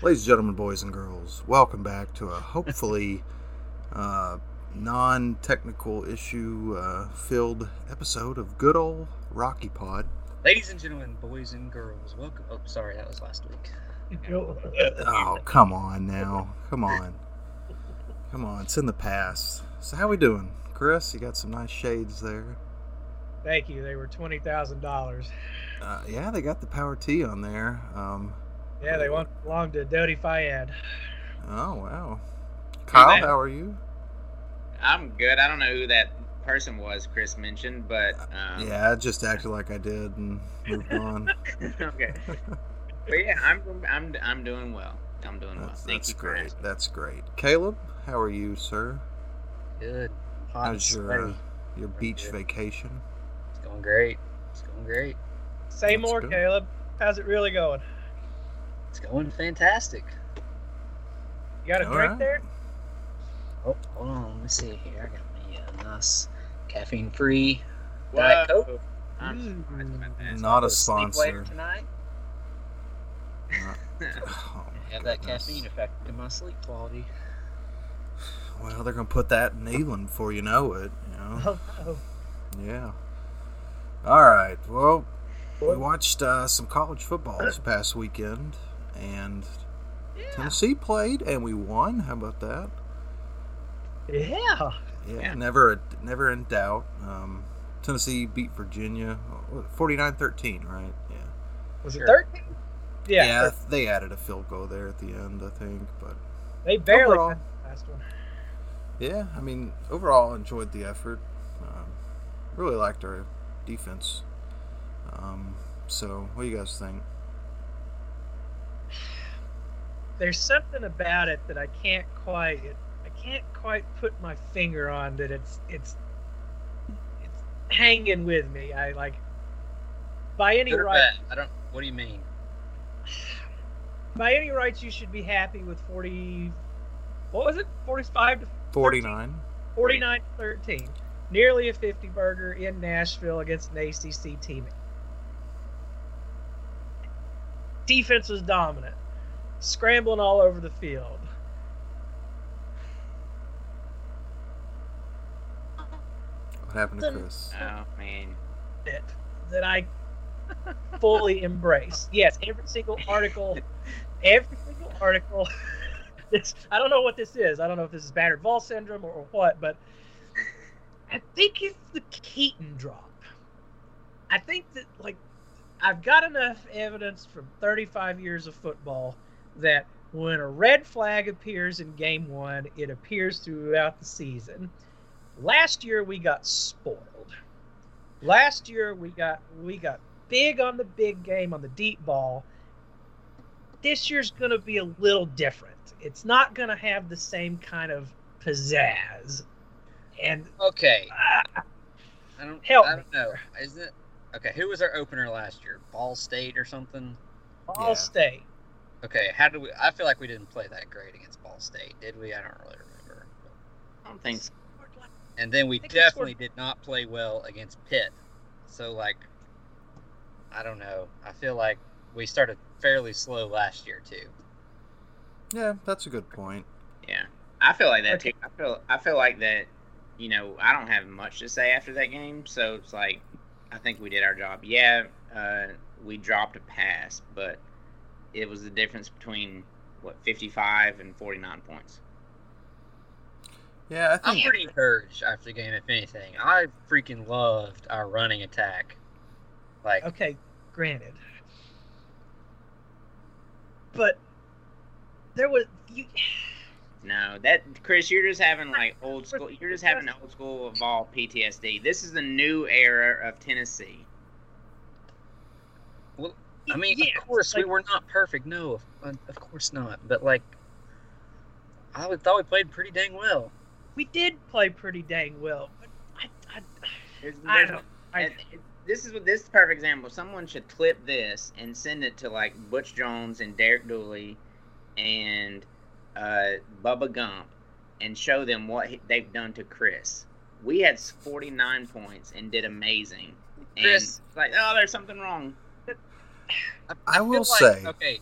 Ladies and gentlemen, boys and girls, welcome back to a hopefully uh, non technical issue uh, filled episode of good old Rocky Pod. Ladies and gentlemen, boys and girls, welcome. Oh, sorry, that was last week. Oh, come on now. Come on. Come on. It's in the past. So, how we doing? Chris, you got some nice shades there. Thank you. They were twenty thousand dollars. Uh, yeah, they got the Power T on there. Um, Yeah, they went belong to Dodi Fayed. oh, wow. Kyle, man. how are you? I'm good. I don't know who that person was Chris mentioned, but um, Yeah, I just acted like I did and moved on. okay. But yeah, I'm I'm I'm doing well. I'm doing well. Thank that's you great. asking. That's great. Caleb, how are you, sir? Good. Hot How's your sweaty. uh, your beach good. vacation? It's going great. It's going great. Say That's more, good. Caleb. How's it really going? It's going fantastic. You got a All drink right. there? Oh, hold on. Let me see here. I got me a nice caffeine-free Diet Coke. I'm surprised about that. Not a Sleep sponsor. tonight. Not- oh, Have that goodness. caffeine affect my sleep quality. Well, they're gonna put that in England before you know it. You know. Oh, no. Yeah. All right. Well, we watched uh, some college football this past weekend, and Yeah. Tennessee played, and we won. How about that? Yeah. Yeah, Yeah. never never in doubt. Um, Tennessee beat Virginia 49-13, right? Yeah. Was it thirteen? Yeah. Yeah, they added a field goal there at the end, I think. But They barely Overall. the last one. yeah, I mean, overall, enjoyed the effort. Um, really liked our defense. Um, so, what do you guys think? There's something about it that I can't quite I can't quite put my finger on that it's it's it's hanging with me. I like by any Good right? I don't. What do you mean? by any rights you should be happy with 40 what was it 45 to 49. 49 13 nearly a 50 burger in nashville against an acc team defense was dominant scrambling all over the field What happened to Then- Chris? Oh man. that, that i fully embrace yes every single article every single article this i don't know what this is i don't know if this is battered ball syndrome or, or what but i think it's the Keyton drop i think that like i've got enough evidence from 35 years of football that when a red flag appears in game one it appears throughout the season last year we got spoiled last year we got we got big on the big game on the deep ball this year's going to be a little different it's not going to have the same kind of pizzazz and Okay. ah, I don't. Help I don't know. Is it? Okay. Who was our opener last year? Ball State or something? Ball Yeah. State. Okay. How did we? I feel like we didn't play that great against Ball State, did we? I don't really remember. I don't think so. And then we I we definitely did not play well against Pitt. So like, I don't know. I feel like we started fairly slow last year too. Yeah, that's a good point. Yeah. I feel like that too. I feel I feel like that. You know, I don't have much to say after that game, so it's like I think we did our job. Yeah, uh, we dropped a pass, but it was the difference between what 55 and 49 points. Yeah, I I'm pretty encouraged after the game. If anything, I freaking loved our running attack. Like, Okay, granted. But there was you No, that Chris, you're just having like old school. You're just having old school Vol PTSD. This is the new era of Tennessee. I mean, yeah, of course like- we were not perfect. No, of, of course not. But like, I would- thought we played pretty dang well. we did play pretty dang well. But I, I, There's- I there's- don't. I, and it- this is what this is a perfect example. Someone should clip this and send it to like Butch Jones and Derek Dooley and uh, Bubba Gump and show them what he- they've done to Chris. We had 49 points and did amazing. And Chris- it's like, oh, there's something wrong. I will like- say- okay.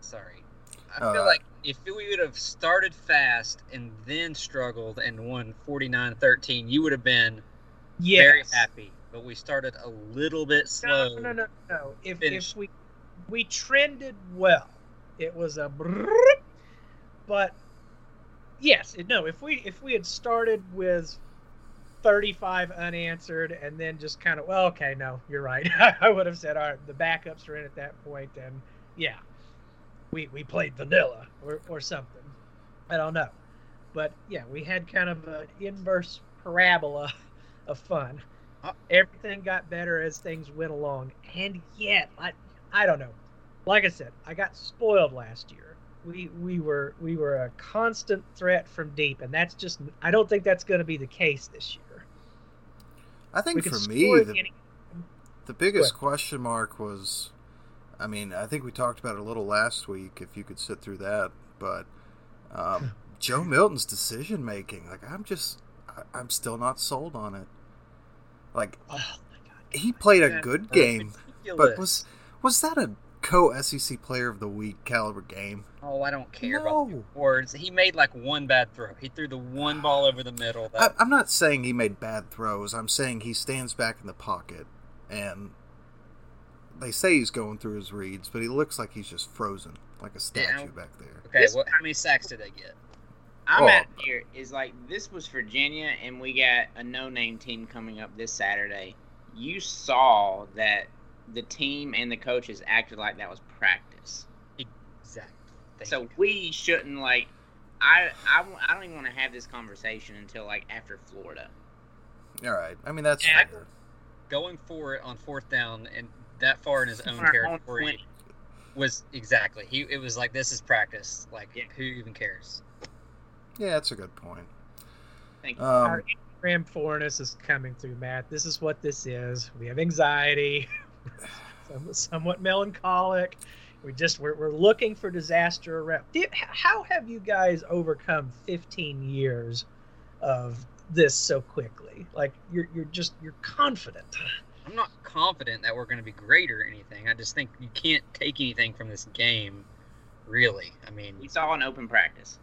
Sorry. I Uh, feel like if we would have started fast and then struggled and won 49-13, you would have been Yes. very happy. But we started a little bit slow. No, no, no, no. If, if we we trended well, it was a. But yes, no. If we if we had started with thirty five unanswered and then just kind of well, okay, no, you're right. I would have said, all right, the backups are in at that point, and yeah, we we played vanilla or or something. I don't know, but yeah, we had kind of an inverse parabola of fun uh, everything got better as things went along. And yet, I, I don't know. Like I said, I got spoiled last year. We we were we were a constant threat from deep, and that's just I don't think that's going to be the case this year. I think for me, the, any- the biggest question mark was, I mean, I think we talked about it a little last week. If you could sit through that, but um, Joe Milton's decision making, like I'm just, I, I'm still not sold on it. Like oh my god, he played a good that's game, but was was that a co SEC Player of the Week caliber game? Oh, I don't care about the No. awards. He made like one bad throw. He threw the one ball over the middle. I, That, I'm not saying he made bad throws. I'm saying he stands back in the pocket, and they say he's going through his reads, but he looks like he's just frozen, like a statue Yeah. back there. okay, This- what, how many sacks did they get? I'm Oh. at here is like this was Virginia, and we got a no-name team coming up this Saturday. You saw that the team and the coaches acted like that was practice. Exactly. Thank so you. we shouldn't like. I, I, I don't even want to have this conversation until like after Florida. All right, I mean that's Yeah. fair. going for it on fourth down and that far in his own On own territory was exactly. He it was like this is practice. Like Yeah. who even cares? Yeah, that's a good point. Thank you. Um, Our Instagram foreignness is coming through, Matt. This is what this is. We have anxiety, some- somewhat melancholic. We just we're, we're looking for disaster around. How have you guys overcome 15 years of this so quickly? Like you're you're just you're confident. I'm not confident that we're going to be great or anything. I just think you can't take anything from this game, really. I mean, we saw an open practice.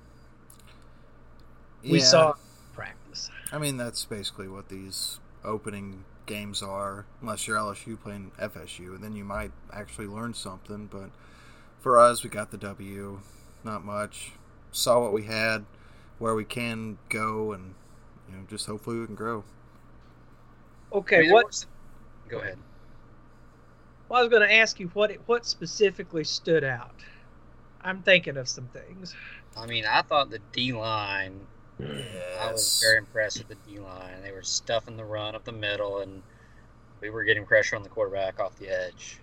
We saw practice. I mean, that's basically what these opening games are, unless you're LSU playing FSU, and then you might actually learn something. But for us, we got the W. Not much. Saw what we had, where we can go, and you know, just hopefully we can grow. Okay, mean, what Go ahead. Well, I was going to ask you what what specifically stood out. I'm thinking of some things. I mean, I thought the D line. I was very impressed with the D line. They were stuffing the run up the middle, and we were getting pressure on the quarterback off the edge.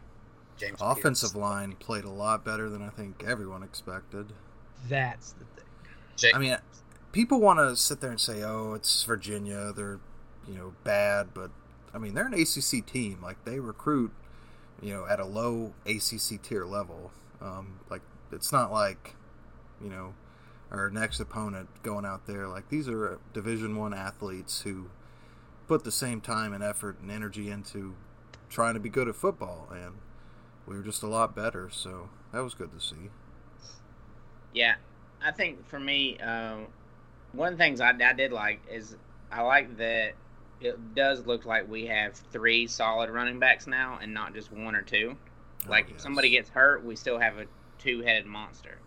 James Offensive Pearce. line played a lot better than I think everyone expected. That's the thing. Ja- I mean, people want to sit there and say, "Oh, it's Virginia. They're, you know, bad," but I mean, they're an ACC team. Like they recruit, you know, at a low ACC tier level. Um, like it's not like, you know, our next opponent going out there. Like these are Division One athletes who put the same time and effort and energy into trying to be good at football, and we were just a lot better. So that was good to see. Yeah, I think for me, um, one of the things I, I did like is I like that it does look like we have three solid running backs now and not just one or two. Oh, Like if somebody gets hurt, we still have a two-headed monster.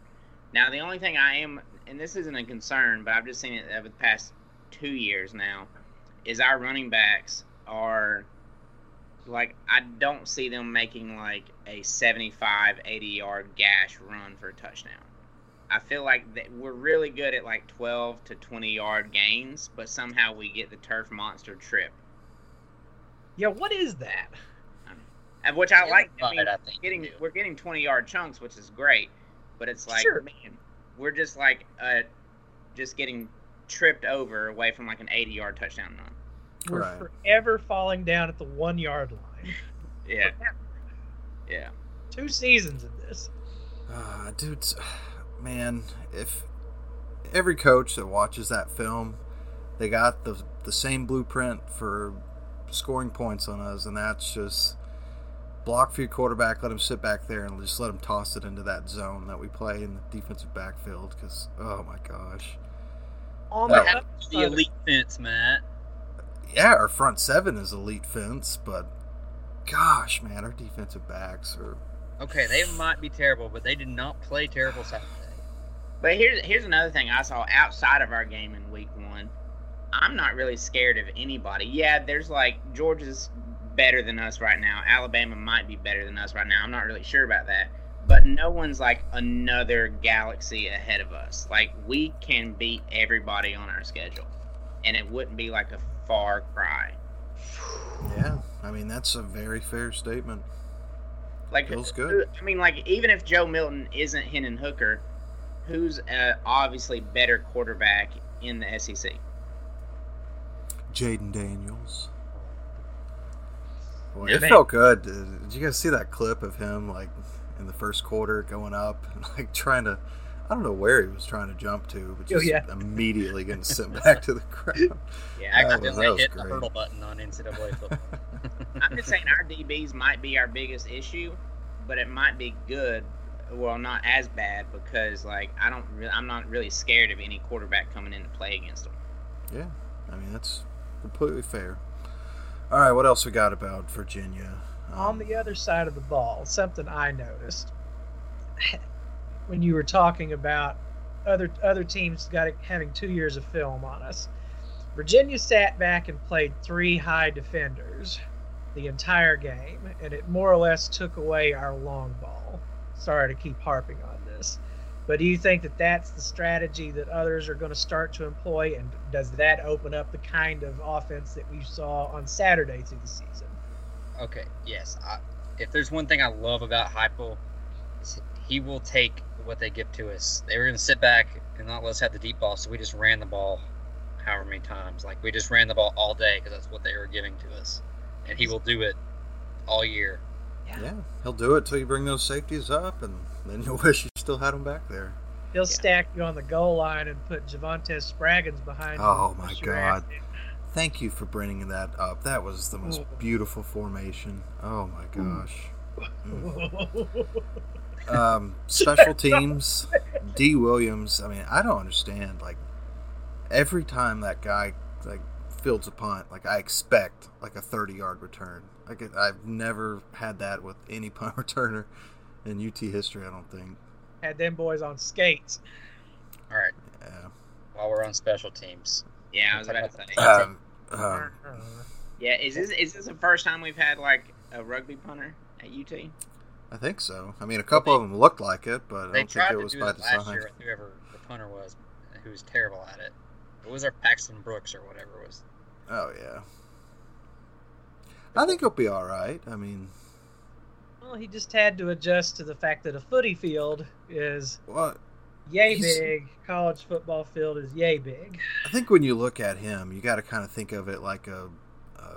Now the only thing I am, and this isn't a concern, but I've just seen it over the past two years now, is our running backs are like I don't see them making like a 75, 80 yard gash run for a touchdown. I feel like that we're really good at like 12 to 20 yard gains, but somehow we get the turf monster trip, Yeah, what is that? Which I like. I mean, I think getting we're getting 20 yard chunks, which is great, but it's like Sure. man, we're just like uh, just getting tripped over away from like an 80 yard touchdown run. We're Right. forever falling down at the one yard line. Yeah, yeah. Two seasons of this. Uh, dude, man, if every coach that watches that film, they got the the same blueprint for scoring points on us, and that's just block for your quarterback, let him sit back there, and just let him toss it into that zone that we play in the defensive backfield. Because oh my gosh, On the Have the elite fence, Matt. yeah, our front seven is elite fence, but gosh, man, our defensive backs are. Okay, they might be terrible, but they did not play terrible Saturday. But here's here's another thing I saw outside of our game in week one. I'm not really scared of anybody. Yeah, there's like Georgia's better than us right now. Alabama might be better than us right now. I'm not really sure about that. But no one's like another galaxy ahead of us. Like we can beat everybody on our schedule. And it wouldn't be like a far cry. Yeah, I mean that's a very fair statement. Like Feels good. I mean, like even if Joe Milton isn't Hendon Hooker, who's uh, obviously better quarterback in the SEC? Jayden Daniels. It felt good. Did you guys see that clip of him like in the first quarter going up and like trying to? I don't know where he was trying to jump to, but Oh, just yeah. immediately getting sent back to the ground. Yeah, I That got was- Accidentally was hit the great. hurdle button on NCAA football. I'm just saying our DBs might be our biggest issue, but it might be good. Well, not as bad because like I don't, re- I'm not really scared of any quarterback coming in to play against them. yeah, I mean that's completely fair. All right, what else we got about Virginia? on Um, the other side of the ball, something I noticed when you were talking about other other teams got having two years of film on us. Virginia sat back and played three high defenders the entire game, and it more or less took away our long ball. Sorry to keep harping on but do you think that that's the strategy that others are going to start to employ, and does that open up the kind of offense that we saw on Saturday through the season? Okay, yes. I, if there's one thing I love about Heupel, is he will take what they give to us. They were going to sit back and not let us have the deep ball, so we just ran the ball however many times. Like, we just ran the ball all day because that's what they were giving to us. And he will do it all year. yeah, he'll do it till you bring those safeties up, and then you'll wish you still had them back there. He'll Yeah. stack you on the goal line and put Javontez Spraggins behind you. Oh, my push your ass God. Thank you for bringing that up. That was the most Oh. beautiful formation. Oh my gosh. in. Um, special teams, D. Williams. I mean, I don't understand. Like every time that guy like fields a punt, like I expect like a thirty-yard return. Like it- I've never had that with any punt returner in UT history. I don't think. Had them boys on skates. All right, Yeah. while we're on special teams. Yeah, I was about to say. Um, um, Yeah, is this is this the first time we've had like a rugby punter at UT? I think so. I mean, a couple of them looked like it, but I They don't tried think it to was do by it last design. year with whoever the punter was, who was terrible at it. It was our Paxton Brooks or whatever it was. Oh yeah. I think he'll be all right. I mean, Well, he just had to adjust to the fact that a footy field is well, yay big. College football field is yay big. I think when you look at him, you got to kind of think of it like a, a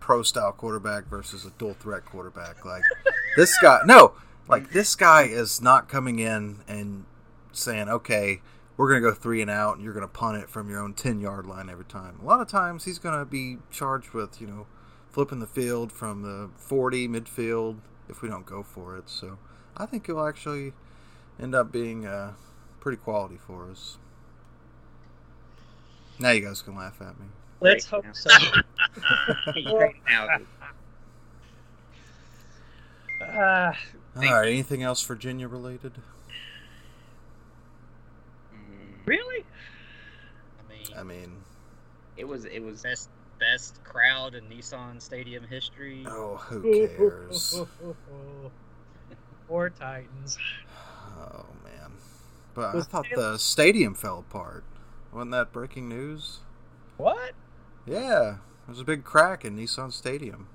pro style quarterback versus a dual threat quarterback. Like this guy, no, like this guy is not coming in and saying, "Okay, we're going to go three and out, and you're going to punt it from your own ten yard line every time." A lot of times, he's going to be charged with, you know, flipping the field from the forty midfield if we don't go for it. So I think it'll actually end up being uh, pretty quality for us. Now you guys can laugh at me. Let's hope so. Uh, All right. Anything else Virginia related? Really? I mean, I mean, It was it was best best crowd in Nissan Stadium history. oh, who cares? Poor Titans. Oh man, but I thought Tim- the stadium fell apart. Wasn't that breaking news? What? Yeah, there's a big crack in Nissan Stadium.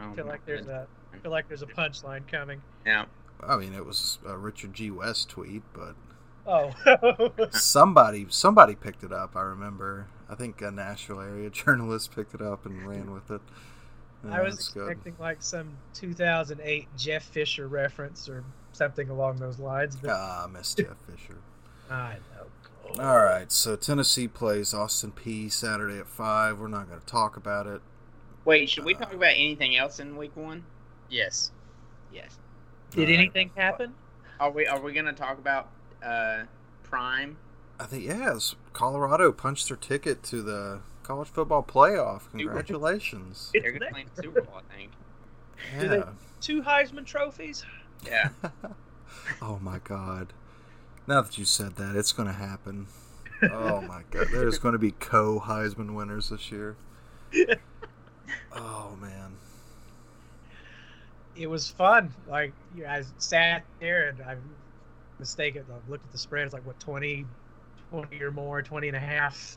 oh, I feel like there's a I feel like there's a punchline coming. yeah. I mean, it was a Richard G. West tweet, but Oh. somebody somebody picked it up. I remember. I think a Nashville area journalist picked it up and ran with it. Yeah, I was that's good. expecting like some 2008 Jeff Fisher reference or something along those lines, but Ah, miss Jeff Fisher. I know. All right, so Tennessee plays Austin Peay Saturday at five. We're not going to talk about it. Wait, should we Uh, talk about anything else in week one? Yes. Yes. Did Alright. anything happen? Are we are we gonna talk about uh, Prime? I think yes. Colorado punched their ticket to the college football playoff. Congratulations. It's They're gonna play in the Super Bowl, I think. Do they- Yeah. Two Heisman trophies. Yeah. oh my god. Now that you said that, it's going to happen. Oh my god. There's going to be co Heisman winners this year. Oh man. It was fun. Like you know, I sat there and I mistaken. I looked at the spread. It's like what 20, 20 or more, 20 and a half.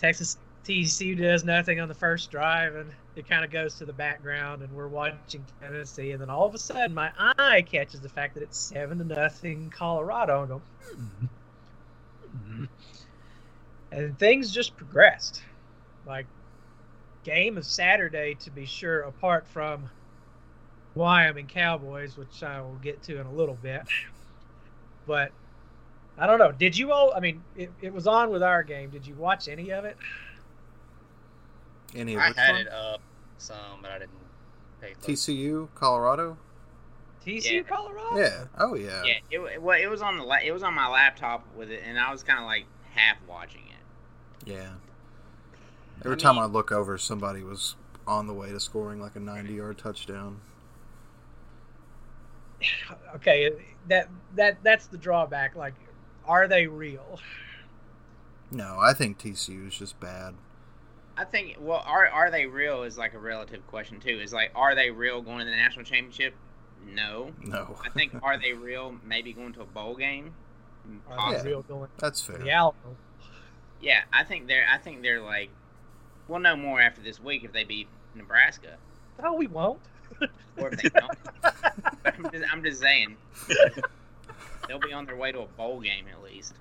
Texas TCU does nothing on the first drive, and it kind of goes to the background, and we're watching Tennessee, and then all of a sudden, my eye catches the fact that it's seven to nothing Colorado, and go, "Hmm, hmm." and things just progressed. Like game of Saturday, to be sure, apart from Wyoming Cowboys, which I will get to in a little bit. But I don't know. Did you all? I mean, it, it was on with our game. Did you watch any of it? Any of I which had one? it up some, but I didn't pay close. TCU, Colorado? TCU, Yeah. Colorado. Yeah. Oh yeah. Yeah. It, well, it was on the la- it was on my laptop with it, and I was kind of like half watching it. Yeah. Every I time mean- I look over, somebody was on the way to scoring like a 90 yard touchdown. Okay, that that that's the drawback. Like, are they real? No, I think TCU is just bad. I think well, are are they real is like a relative question too. Is like, are they real going to the national championship? No. No. I think are they real? Maybe going to a bowl game. Are Possibly. real going That's fair. the Alamo? Yeah, I think they're. I think they're like. We'll know more after this week if they beat Nebraska, No, we won't. Or if they don't. I'm, just, I'm just saying. They'll be on their way to a bowl game at least.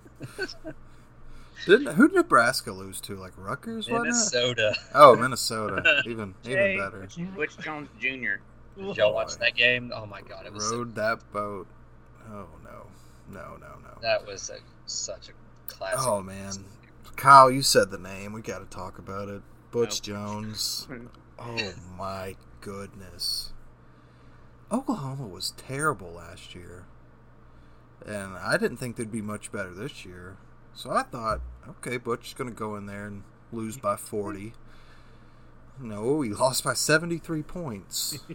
Didn't who did Nebraska lose to? Like Rutgers. Minnesota. Oh, Minnesota. even Jay, even better. Butch Jones Jr. Did y'all watch that game? Oh my god, it was so, Rode that boat. Oh no, no, no, no. that was a, such a classic. Oh man, Kyle, you said the name. We got to talk about it. Butch Nope. Jones. Oh my goodness. Oklahoma was terrible last year. And I didn't think they'd be much better this year. So I thought, okay, Butch is going to go in there and lose by 40. No, he lost by 73 points.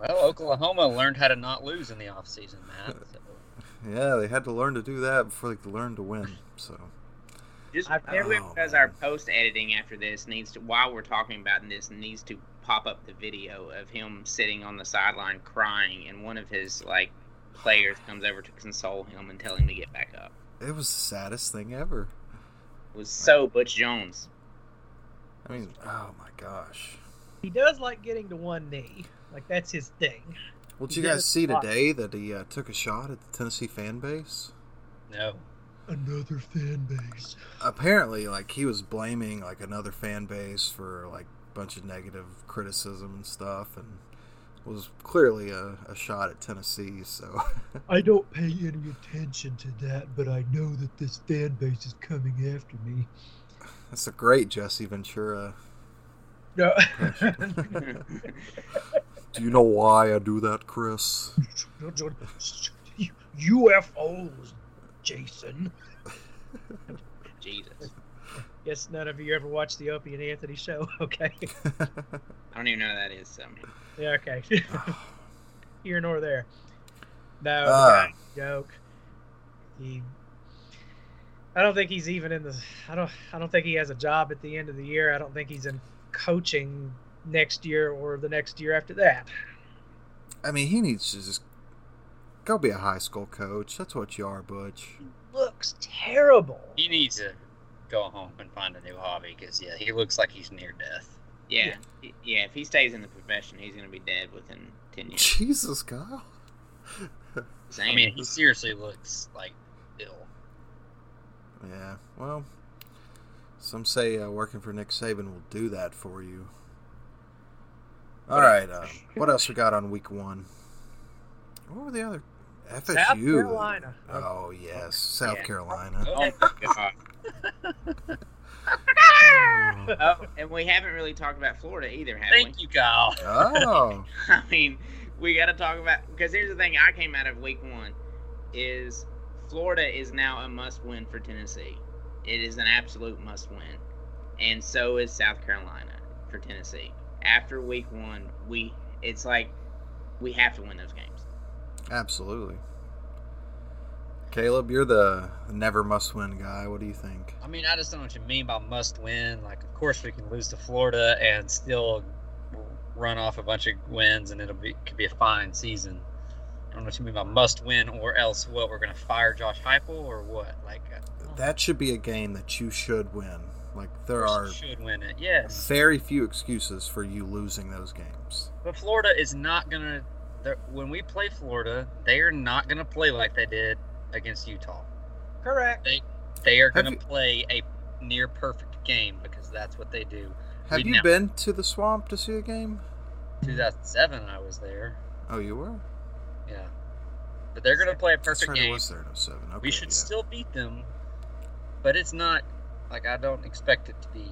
Well, Oklahoma learned how to not lose in the offseason, Matt. So. yeah, they had to learn to do that before they could learn to win. So, Just I've never- whoever does our post editing after this needs to, while we're talking about this, needs to pop up the video of him sitting on the sideline crying, and one of his like players comes over to console him and tell him to get back up. it was the saddest thing ever. It was so Butch Jones. I mean, oh my gosh. He does like getting to one knee. Like that's his thing. Well, did He you guys see today that he uh, took a shot at the Tennessee fan base? No. Another fan base. apparently like he was blaming like another fan base for like a bunch of negative criticism and stuff and was clearly a, a shot at tennessee so I don't pay any attention to that, but I know that this fan base is coming after me. that's a great jesse ventura No. do you know why i do that chris UFOs, Jason. Jesus, Guess none of you ever watched the Opie and Anthony show. Okay. I don't even know who that is. So. yeah. Okay. Here nor there. No. Ah. The guy, joke. He. I don't think he's even in the. I don't. I don't think he has a job at the end of the year. I don't think he's in coaching next year or the next year after that. i mean he needs to just go be a high school coach that's what you are butch Looks terrible. He needs to go home and find a new hobby because, yeah, he looks like he's near death. Yeah, yeah, yeah. If he stays in the profession, he's gonna be dead within ten years. jesus kyle Same. I mean, he seriously looks like ill. yeah well some say uh, working for nick saban will do that for you all right uh, what else we got on week one what were the other FSU. South Carolina. Oh yes, South Yeah. Carolina. oh my god. Oh, and we haven't really talked about Florida either, have Thank we? Thank you, Kyle. Oh, I mean, we got to talk about because here's the thing. I came out of week one is Florida is now a must-win for Tennessee. It is an absolute must-win, and so is South Carolina for Tennessee. After week one, we it's like we have to win those games. Absolutely. Caleb, you're the never must win guy. What do you think? I mean, I just don't know what you mean by must win. Like, of course, we can lose to Florida and still run off a bunch of wins, and it'll be could be a fine season. I don't know what you mean by must win, or else what? We're gonna fire Josh Heupel, or what? Like, uh, That should be a game that you should win. Like there are should win it. Yes, very few excuses for you losing those games. but Florida is not gonna. They're- When we play Florida, they are not gonna play like they did against Utah. Correct. They they are gonna play a near perfect game because that's what they do. Have We you know. been to the swamp to see a game? 2007, I was there. Oh, you were. Yeah, but they're gonna play a perfect right, it game. was there in 07. Okay, we should yeah. still beat them, but it's not like I don't expect it to be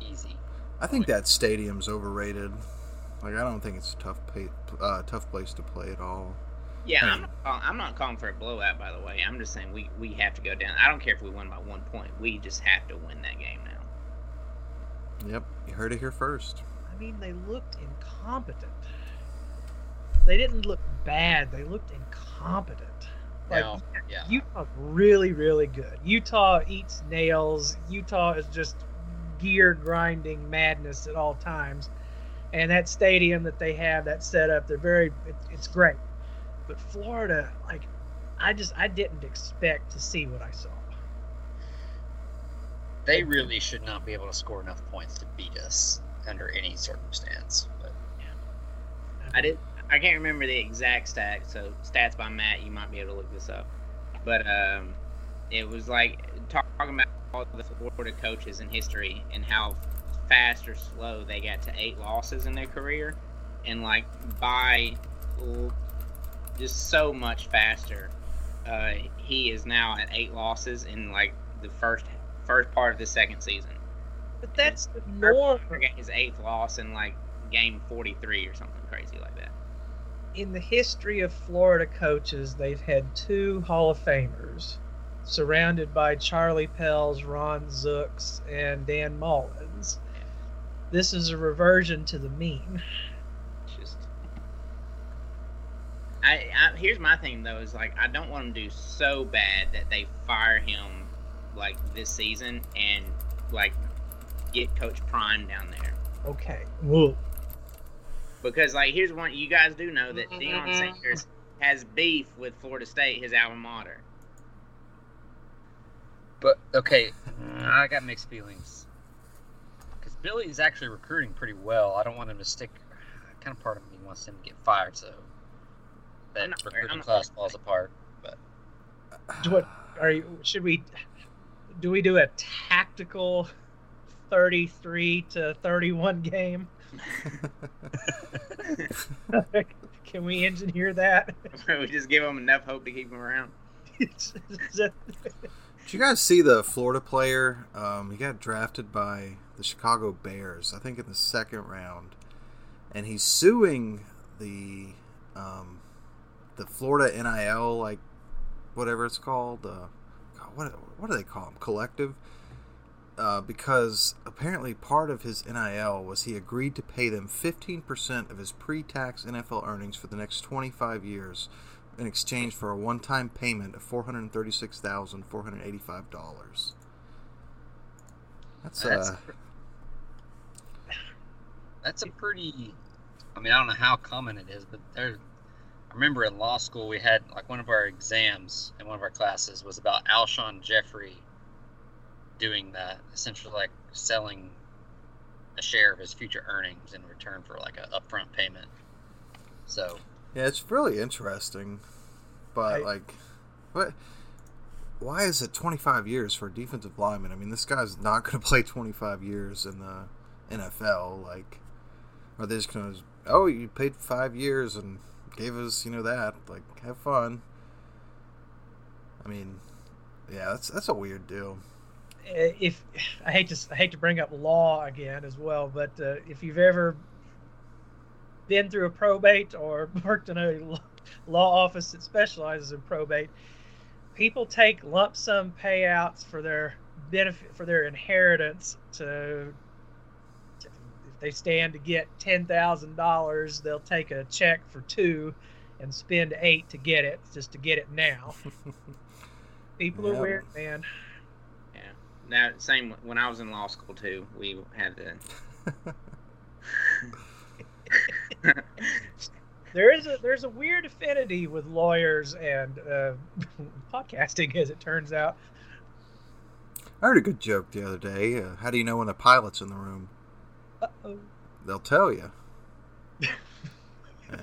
easy. I think that stadium's overrated. Like I don't think it's a tough, pay, uh, tough place to play at all. Yeah, I'm not, call- I'm not calling for a blowout. By the way, I'm just saying we we have to go down. I don't care if we win by one point. We just have to win that game now. Yep, you heard it here first. I mean, they looked incompetent. They didn't look bad. They looked incompetent. Like Now, yeah, Utah's really, really good. Utah eats nails. Utah is just gear grinding madness at all times. And that stadium that they have, that setup, they're very, it, it's great. But Florida, like, I just, I didn't expect to see what I saw. they really should not be able to score enough points to beat us under any circumstance. But yeah. I did. I can't remember the exact stat. So stats by Matt, you might be able to look this up. But um, it was like talking about all the Florida coaches in history and how fast or slow they got to eight losses in their career, and like by just so much faster. Uh, he is now at eight losses in like the first first part of the second season. But that's the norm his eighth loss in like game forty three or something crazy like that. in the history of Florida coaches, they've had two Hall of Famers, surrounded by Charlie Pells, Ron Zooks, and Dan Mullens. This is a reversion to the mean. Just. I, I here's my thing though is like I don't want him to do so bad that they fire him like this season and like get Coach Prime down there Okay. Whoa. because like here's one you guys do know that mm-hmm. Deion Sanders has beef with Florida State his alma mater. but okay, I got mixed feelings because is actually recruiting pretty well. I don't want him to stick. Kind of part of me wants him to get fired, so that not- recruiting I'm class falls apart. But Do what are you? Should we? Do we do a tactical thirty-three to thirty-one game? Can we engineer that? we just give him enough hope to keep him around. Did you guys see the Florida player? Um, he got drafted by the Chicago Bears, I think, in the second round, and he's suing the um, the Florida NIL, like whatever it's called. Uh, God, what what do they call them? Collective. Uh, because apparently part of his NIL was he agreed to pay them 15% of his pre-tax NFL earnings for the next 25 years in exchange for a one-time payment of $436,485. That's, That's uh that's a pretty. I mean, I don't know how common it is, but there. I remember in law school we had like one of our exams in one of our classes was about Alshon Jeffery doing that, essentially like selling a share of his future earnings in return for like a upfront payment. So yeah, it's really interesting. But I- like what why is it 25 years for a defensive lineman? I mean, this guy's not going to play 25 years in the NFL like are they just to oh, you paid 5 years and gave us, you know that. Like have fun. I mean, yeah, that's that's a weird deal. uh, if I hate to I hate to bring up law again as well, but uh, if you've ever been through a probate or worked in a law office that specializes in probate, people take lump sum payouts for their benefit for their inheritance to they stand to get ten thousand dollars, they'll take a check for two and spend eight to get it, just to get it now. People Yeah. are weird, man. Yeah. Now, same when I was in law school too. We had to. There is a there's a weird affinity with lawyers and uh, podcasting, as it turns out. I heard a good joke the other day. Uh, how do you know when a pilot's in the room? Uh-oh. They'll tell you.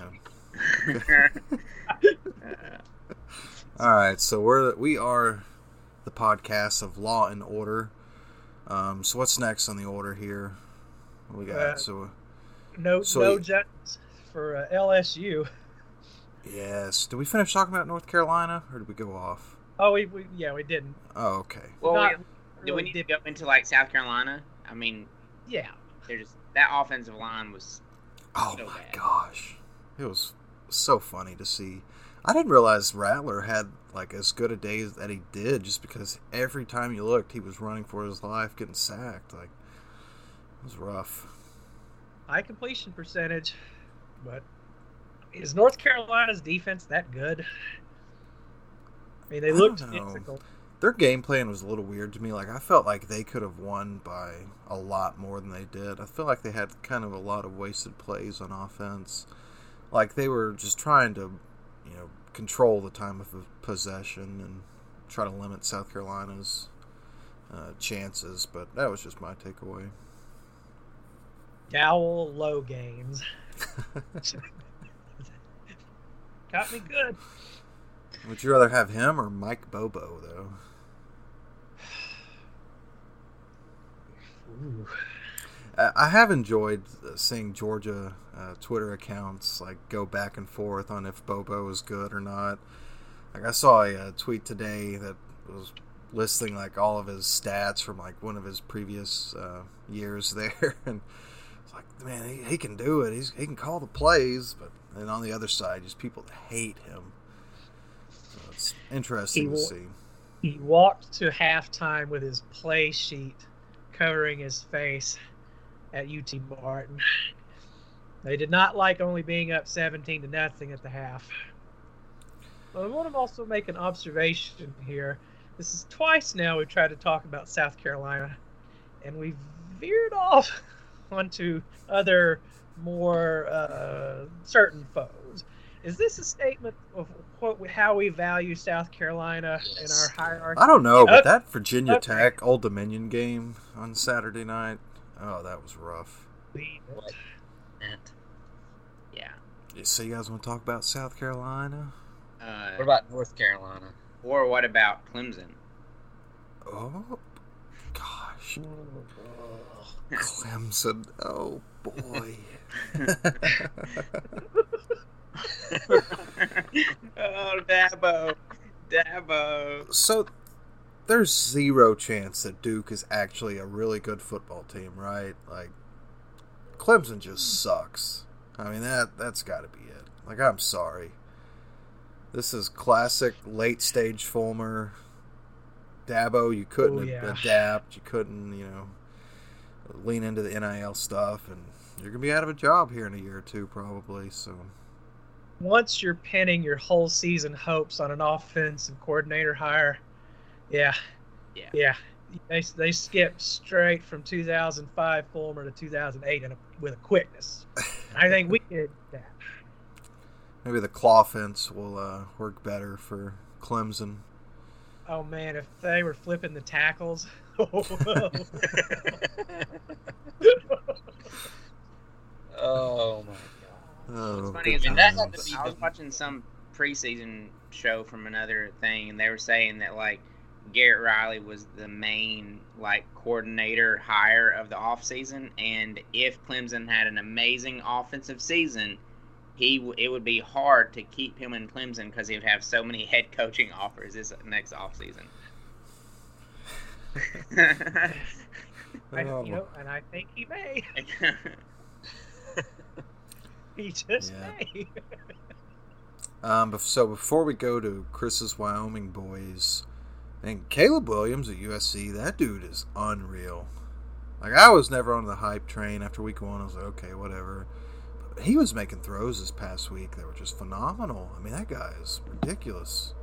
All right, so we're we are the podcast of Law and Order. Um, so what's next on the order here? What we got? Uh, so No So no you- judges for uh, LSU. yes, did we finish talking about North Carolina, or did we go off? Oh, we, we yeah we didn't. Oh, okay. well, Not we, do we need did- to go into like South Carolina? I mean, Yeah, they're just that offensive line was. Oh So my bad. gosh, it was so funny to see. I didn't realize Rattler had like as good a day as that he did, just because every time you looked, he was running for his life, getting sacked. Like it was rough. high completion percentage, but is North Carolina's defense that good? I mean, they I looked physical. Their game plan was a little weird to me. Like I felt like they could have won by a lot more than they did. I feel like they had kind of a lot of wasted plays on offense. Like they were just trying to, you know, control the time of possession and try to limit South Carolina's uh, chances. But that was just my takeaway. Dowell Loggains. Got me good. Would you rather have him or Mike Bobo though? I have enjoyed seeing Georgia uh, Twitter accounts like go back and forth on if Bobo is good or not. Like I saw a, tweet today that was listing like all of his stats from like one of his previous uh, years there, and it's like, man, he, he can do it. He's, he can call the plays, but then on the other side, just people that hate him. So it's interesting He to see. He walked to halftime with his play sheet covering his face at UT Martin. They did not like only being up 17 to nothing at the half. But I want to also make an observation here. This is twice now we've tried to talk about South Carolina, and we've veered off onto other more uh, certain foes. Is this a statement of what how we value South Carolina in our hierarchy? I don't know, but Okay. that Virginia Okay. Tech Old Dominion game on Saturday night, oh, that was rough. What? Yeah. Yeah, So you guys want to talk about South Carolina? Uh, What about North Carolina? or what about Clemson? Oh, gosh, Clemson. Oh boy. oh, Dabo, Dabo. so there's zero chance that Duke is actually a really good football team, right? Like Clemson just hmm. sucks. I mean that that's got to be it. Like I'm sorry. This is classic late stage Fulmer. Dabo, you couldn't Oh, yeah. adapt. You couldn't, you know, lean into the NIL stuff, and you're gonna be out of a job here in a year or two, probably. So Once you're pinning your whole season hopes on an offensive coordinator hire, yeah, Yeah. yeah, they they skipped straight from 2005 Fulmer to 2008 in a, with a quickness. I think we did that. maybe the claw fence will uh, work better for Clemson. Oh man, if they were flipping the tackles. Oh my god. Oh, What's funny good is And that had to be I was watching some preseason show from another thing, and they were saying that like Garrett Riley was the main like coordinator hire of the offseason, and if Clemson had an amazing offensive season, he it would be hard to keep him in Clemson because he would have so many head coaching offers this next offseason. I, Oh, you um, know, and I think he may. He just Yeah. may. Um, so before we go to Chris's Wyoming boys, and Caleb Williams at USC, that dude is unreal. Like I was never on the hype train after week one. I was like, okay, whatever. But he was making throws this past week that were just phenomenal. I mean, that guy is ridiculous.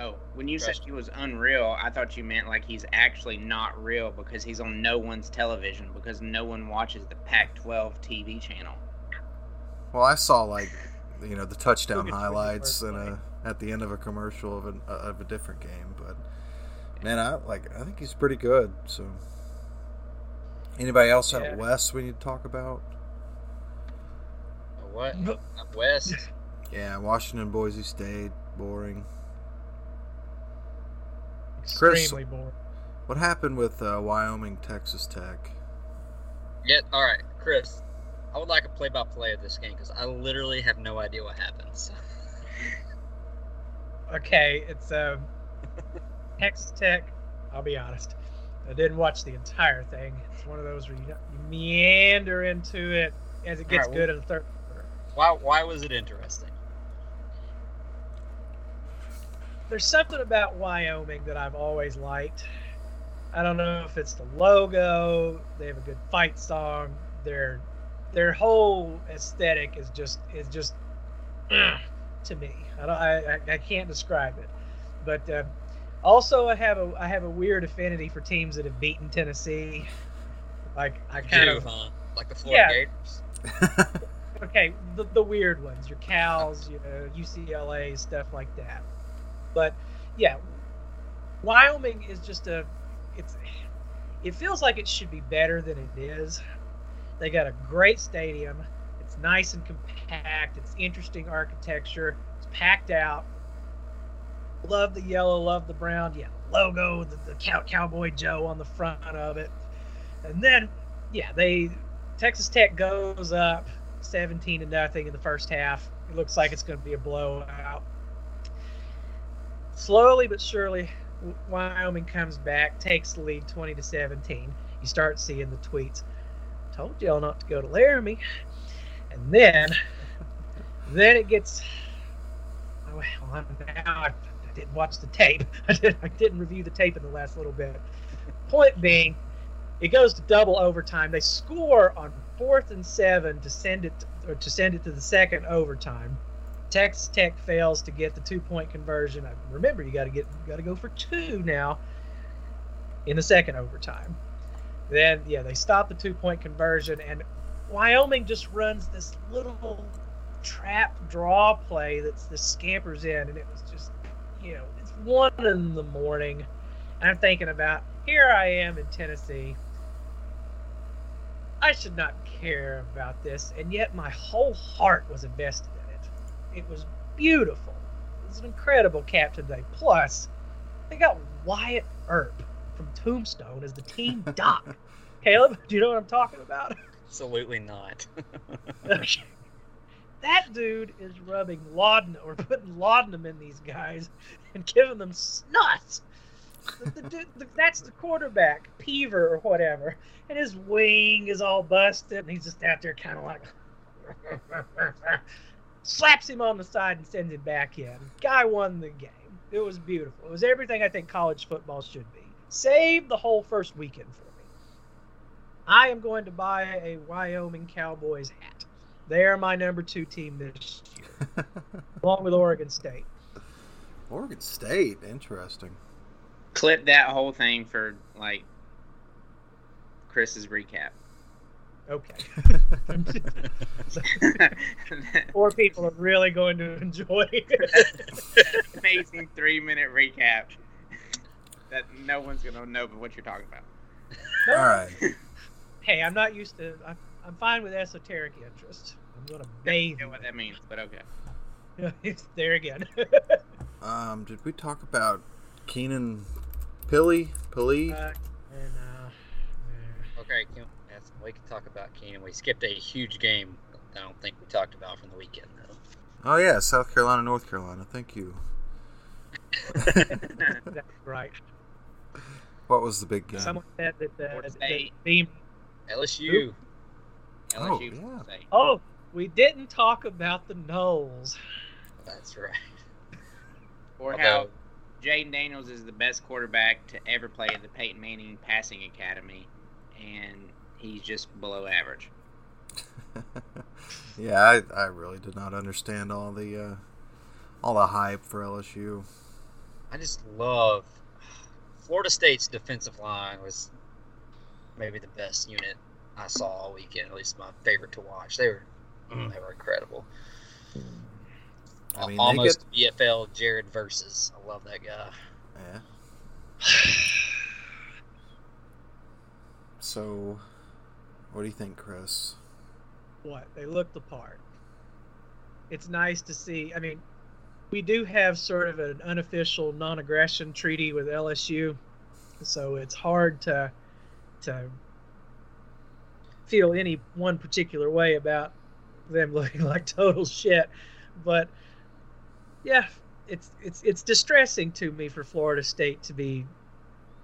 oh, when you said he was unreal, I thought you meant like he's actually not real because he's on no one's television because no one watches the Pac-12 TV channel. Well, I saw like, you know, the touchdown Look at you when you highlights and a, at the end of a commercial of, an, uh, of a different game. But man, I like. I think he's pretty good. So, anybody else Yeah. out west we need to talk about? What? Up west? Yeah, Washington, Boise State, boring. Chris- Extremely boring. What happened with uh, Wyoming, Texas Tech? Yeah. All right, Chris. I would like a play-by-play of this game because I literally have no idea what happens. Okay, it's um, Texas Tech. I'll be honest. I didn't watch the entire thing. It's one of those where you, meander into it as it gets Alright, good in the third quarter. Why? Why was it interesting? There's something about Wyoming that I've always liked. I don't know if it's the logo. They have a good fight song. Their their whole aesthetic is just is just uh, to me. I don't I, I, I can't describe it. But uh, also I have a I have a weird affinity for teams that have beaten Tennessee. Like I kind You, of huh? Like the Florida Yeah. Gators. okay, the, the weird ones, your cows, you know, UCLA, stuff like that. But yeah, Wyoming is just a, it's, it feels like it should be better than it is. They got a great stadium. It's nice and compact. It's interesting architecture. It's packed out. Love the yellow, love the brown. Yeah, logo, the, the cow, Cowboy Joe on the front of it. And then, yeah, they Texas Tech goes up 17 to nothing in the first half. It looks like it's going to be a blowout. Slowly but surely, Wyoming comes back, takes the lead 20 to 17. You start seeing the tweets. Told y'all not to go to Laramie. And then, then it gets. oh, Well, now I, I didn't watch the tape. I, did, I didn't review the tape in the last little bit. Point being, it goes to double overtime. They score on fourth and seven to send it or to send it to the second overtime. Texas Tech fails to get the two point conversion. I- Remember, you got to get got to go for two now in the second overtime. Then yeah, they stop the two point conversion, and Wyoming just runs this little trap draw play that's the scampers in, and it was just you know it's one in the morning. And I'm thinking about here I am in Tennessee. I should not care about this, and yet my whole heart was invested in it. It was beautiful. It was an incredible Captain Day. Plus, they got Wyatt Earp from Tombstone as the team doc. Caleb, do you know what I'm talking about? Absolutely not. that dude is rubbing laudanum or putting laudanum in these guys and giving them snuts. The- the dude- the- that's the quarterback, Peaver or whatever, and his wing is all busted, and he's just out there kind of like slaps him on the side and sends him back in. Guy won the game. It was beautiful. It was everything I think college football should be. Save the whole first weekend for me. I am going to buy a Wyoming Cowboys hat. They are my number two team this year, along with Oregon State. Oregon State, interesting. Clip that whole thing for like Chris's recap. Okay. Four people are really going to enjoy it. Amazing three minute recap that no one's gonna know but what you're talking about. All right. Hey, I'm not used to. I'm, I'm fine with esoteric interest. I'm going to bathe. know what that means, but okay. it's there again. Um, did we talk about Keenan Pili? Pili? Uh, and, uh, Okay, can, yes, we can talk about Keenan. We skipped a huge game. I don't think we talked about from the weekend though. Oh yeah, South Carolina, North Carolina. Thank you. that's right. What was the big game? Someone said that the, Florida the State. Beam. LSU. Oh, LSU. yeah. Oh, we didn't talk about the Noles. That's right. Or Although- how Jayden Daniels is the best quarterback to ever play at the Peyton Manning Passing Academy, and he's just below average. yeah, I, I really did not understand all the uh, all the hype for LSU. I just love Florida State's defensive line was maybe the best unit I saw all weekend. At least my favorite to watch. They were mm-hmm. they were incredible. I mean, they almost BFL Jared Verse's. I love that guy. Yeah. So, what do you think, Chris? What they looked the part. It's nice to see. I mean, we do have sort of an unofficial non-aggression treaty with LSU, so it's hard to to feel any one particular way about them looking like total shit. But yeah, it's it's it's distressing to me for Florida State to be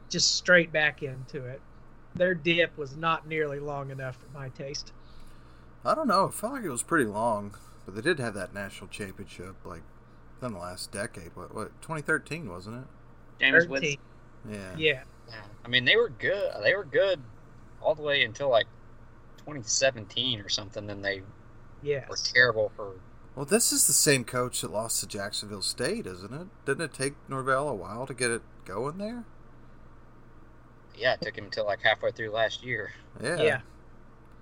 just straight back into it. Their dip was not nearly long enough for my taste. I don't know. It felt like it was pretty long, but they did have that national championship like in the last decade. What? What? 2013 wasn't it? James 13. Winston. Yeah. Yeah. I mean, they were good. They were good all the way until like 2017 or something. Then they yeah, were terrible for. Well, this is the same coach that lost to Jacksonville State, isn't it? Didn't it take Norvell a while to get it going there? Yeah, it took him until like halfway through last year. Yeah. Yeah.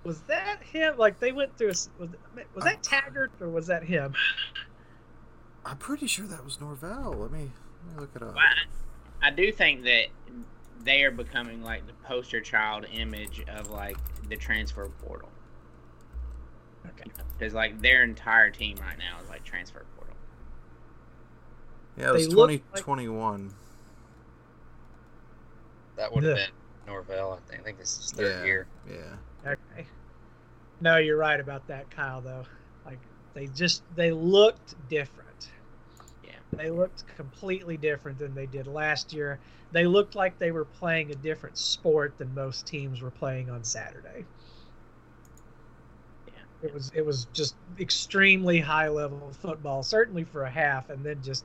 Was that him? Like they went through. A, s- was, was that Taggart or was that him? I'm pretty sure that was Norvell. Let me let me look it up. Well, I, I do think that they are becoming like the poster child image of like the transfer portal. Okay. Because like their entire team right now is like transfer portal. Yeah, it was They look like- 2021. That would have Yeah. been Norvell. I think. I think this is his third Yeah. year. Yeah. Okay. No, you're right about that, Kyle. Though, like they just they looked different. Yeah. They looked completely different than they did last year. They looked like they were playing a different sport than most teams were playing on Saturday. Yeah. It was it was just extremely high level football, certainly for a half, and then just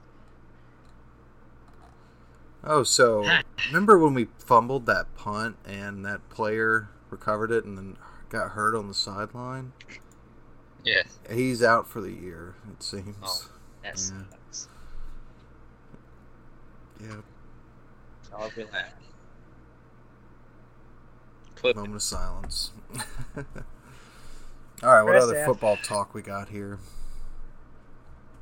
Oh, so remember when we fumbled that punt and that player recovered it and then got hurt on the sideline? Yeah. He's out for the year, it seems. Oh. That's Yeah. That's Yeah. all we have. Clip. Moment of silence. All right, what Chris other asked- football talk we got here?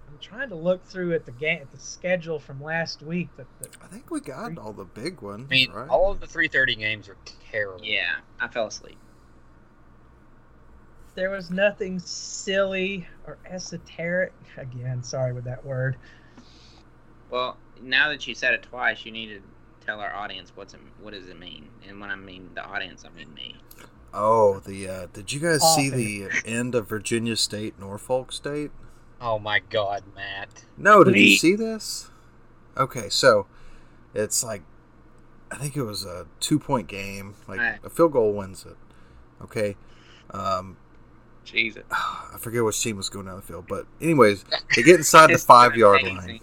I'm trying to look through at the game at the schedule from last week, but the, I think we got all the big ones, I mean, right? all of the 3:30 games are terrible. Yeah, I fell asleep. there was nothing silly or esoteric. Again, sorry with that word. Well, now that you said it twice, you need to tell our audience what's it, what does it mean. And when I mean the audience, I mean me. Oh, the uh, did you guys see the end of Virginia State Norfolk State? Oh my God, Matt. No, did you see this? Okay, so it's like I think it was a two point game. Like Right. a field goal wins it. Okay. Um Jesus. I forget which team was going down the field, but anyways, they get inside the five yard line.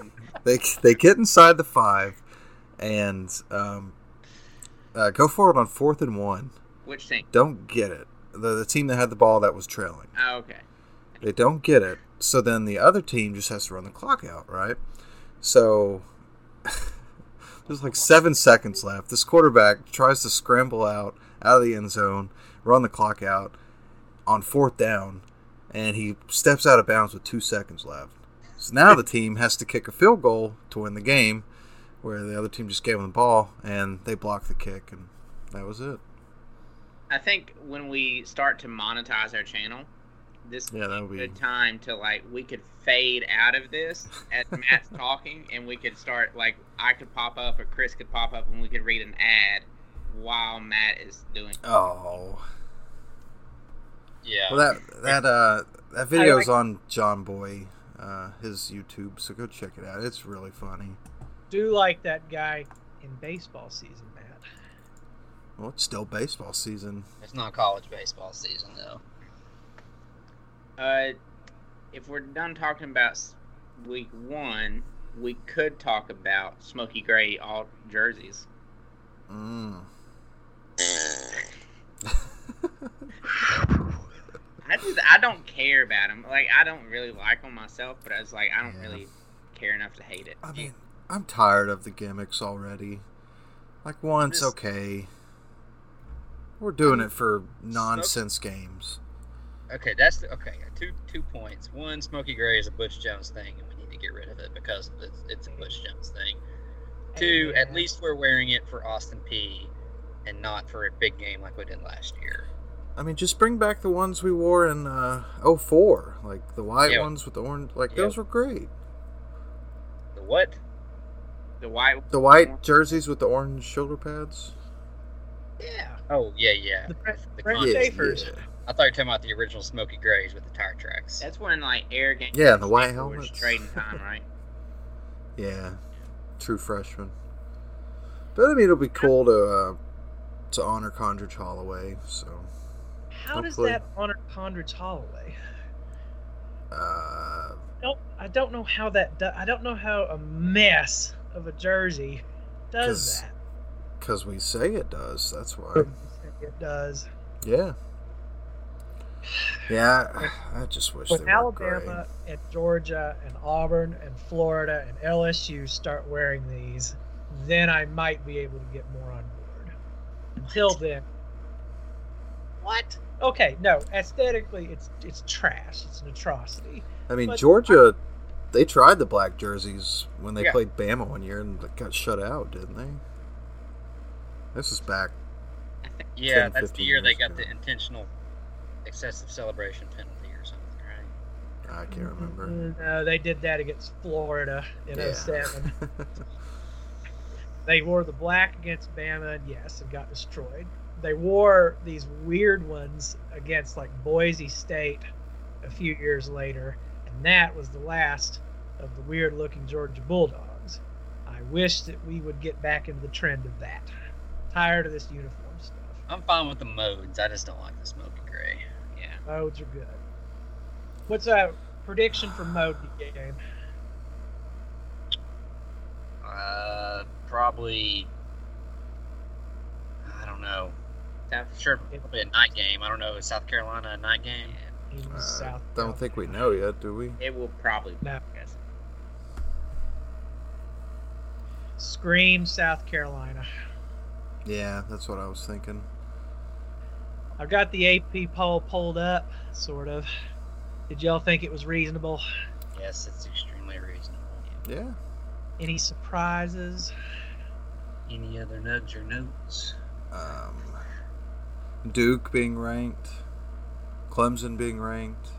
They they get inside the five and um, uh, go forward on fourth and one. Which team? Don't get it. The the team that had the ball that was trailing. Oh, okay. They don't get it. So then the other team just has to run the clock out, right? So there's like seven seconds left. This quarterback tries to scramble out out of the end zone, run the clock out on fourth down, and he steps out of bounds with two seconds left. So now the team has to kick a field goal to win the game, where the other team just gave them the ball and they blocked the kick, and that was it. I think when we start to monetize our channel, this Yeah, that would would be a be- good time to like we could fade out of this as Matt's talking, and we could start like I could pop up or Chris could pop up, and we could read an ad while Matt is doing. Oh. Yeah. Well, that that uh that video's like- on John Boy, uh, his YouTube. So go check it out. It's really funny. Do like that guy in baseball season, Matt. Well, it's still baseball season. It's not college baseball season though. Uh, if we're done talking about week one, we could talk about smoky gray all jerseys. Mm. I just I don't care about them. Like I don't really like them myself, but I was like I don't Yeah. really care enough to hate it. I mean, I'm tired of the gimmicks already. Like once, Just- okay. We're doing it for nonsense games. Okay, that's the, okay. Two two points. One, Smoky Gray is a Butch Jones thing, and we need to get rid of it because it's, it's a Butch Jones thing. Two, at least we're wearing it for Austin Peay, and not for a big game like we did last year. I mean, just bring back the ones we wore in uh, 04. Like the white Yeah. ones with the orange. Like Yeah. those were great. The what? The white The white jerseys with the orange shoulder pads. Yeah. Oh yeah, yeah. The Brent, The Brent Yeah, Schaeffers. yeah. I thought you were talking about the original Smoky Grays with the tire tracks. That's when like arrogant. Yeah, the white people was helmets. Trading time, right? Yeah, true freshman. But I mean, it'll be cool to uh, to honor Condridge Holloway. So How does that honor Condridge Holloway? uh, I don't, I don't know how that. Do, I don't know how a mess of a jersey does 'Cause- that. because we say it does. That's why. It does. Yeah. Yeah, I just wish When they were gray. Alabama and Georgia and Auburn and Florida and LSU start wearing these, then I might be able to get more on board. Until then, what? Okay, no. Aesthetically, it's it's trash. It's an atrocity. I mean, but- Georgia, they tried the black jerseys when they Yeah. played Bama one year and got shut out, didn't they? This is back. yeah, 10, that's the year they got ago. the intentional excessive celebration penalty or something, right? I can't remember. No, they did that against Florida in Yeah. 07. They wore the black against Bama, and yes, and got destroyed. They wore these weird ones against like Boise State a few years later, and that was the last of the weird looking Georgia Bulldogs. I wish that we would get back into the trend of that. Tired of this uniform stuff. I'm fine with the modes. I just don't like the Smoky Gray. Yeah. Modes are good. What's a prediction for mode game? Uh, probably. I don't know. South- Sure, be a night game. I don't know. Is South Carolina a night game? In Uh, South don't think we know yet, do we? It will probably. be, No. I guess. Scream, South Carolina. Yeah, that's what I was thinking. I've got the AP poll pulled up, sort of. Did y'all think it was reasonable? Yes, it's extremely reasonable. Yeah. Any surprises? Any other nugs or notes? Um, Duke being ranked, Clemson being ranked.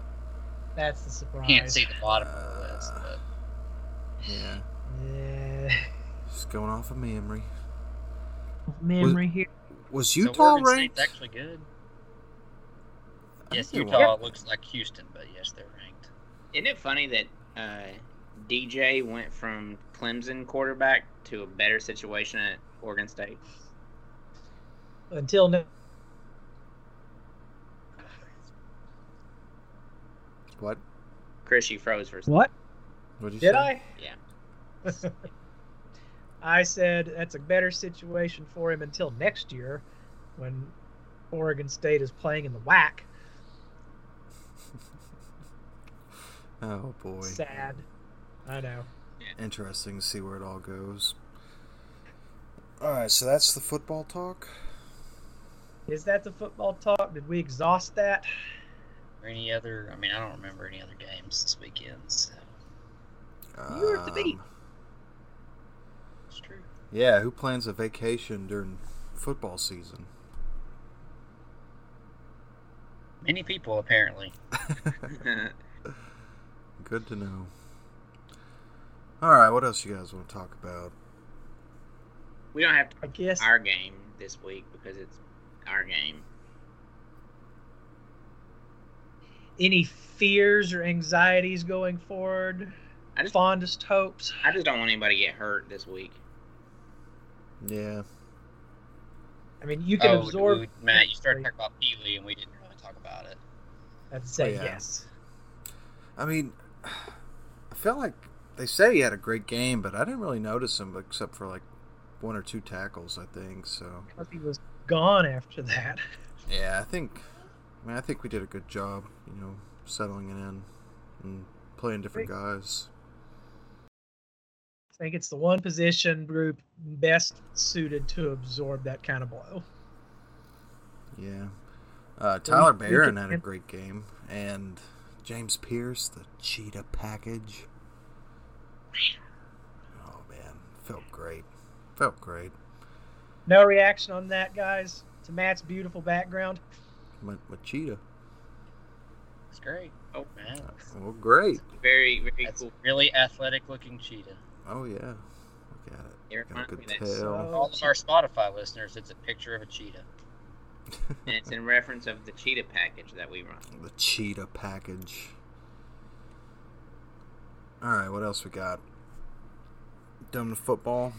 That's the surprise. Can't see the bottom of the list, Uh, but Yeah, Yeah. just going off of memory. Memory here. Was So Utah Oregon State's ranked? actually good. I Yes, Utah were. looks like Houston, but yes, they're ranked. Isn't it funny that uh, DJ went from Clemson quarterback to a better situation at Oregon State? Until What? Chris, you froze for a second. What? What you Did say? I? Yeah. I said that's a better situation for him until next year when Oregon State is playing in the WAC. Oh boy. Sad. I know. Interesting to see where it all goes. All right, so that's the football talk. Is that the football talk? Did we exhaust that? Or any other? I mean, I don't remember any other games this weekend. So You were at the beat. Um, it's true. Yeah, who plans a vacation during football season? Many people apparently. Good to know. All right, what else you guys want to talk about? we don't have to I guess. our game this week because it's our game. Any fears or anxieties going forward? I just- Fondest hopes? I just don't want anybody to get hurt this week. Yeah. I mean, you can oh, absorb. dude, Matt, you started talking about Pili, and we didn't really talk about it. I'd say Oh, yeah. yes. I mean, I felt like they say he had a great game, but I didn't really notice him except for like one or two tackles. I think so. Because he was gone after that. Yeah, I think. I mean, I think we did a good job. You know, settling it in and playing different guys. I think it's the one position group best suited to absorb that kind of blow. Yeah. Uh, Tyler we Baron can- had a great game, and James Pearce, the cheetah package. Oh man, felt great. Felt great. No reaction on that, guys. To Matt's beautiful background. My, my cheetah. It's great. Oh man, uh, Well, great. Very, very that's cool. really athletic-looking cheetah. Oh yeah. Look at it. It Got a reminds good me that tail. so- all of our Spotify listeners, it's a picture of a cheetah. And it's in reference of the cheetah package that we run. the cheetah package. All right, what else we got? Done with football.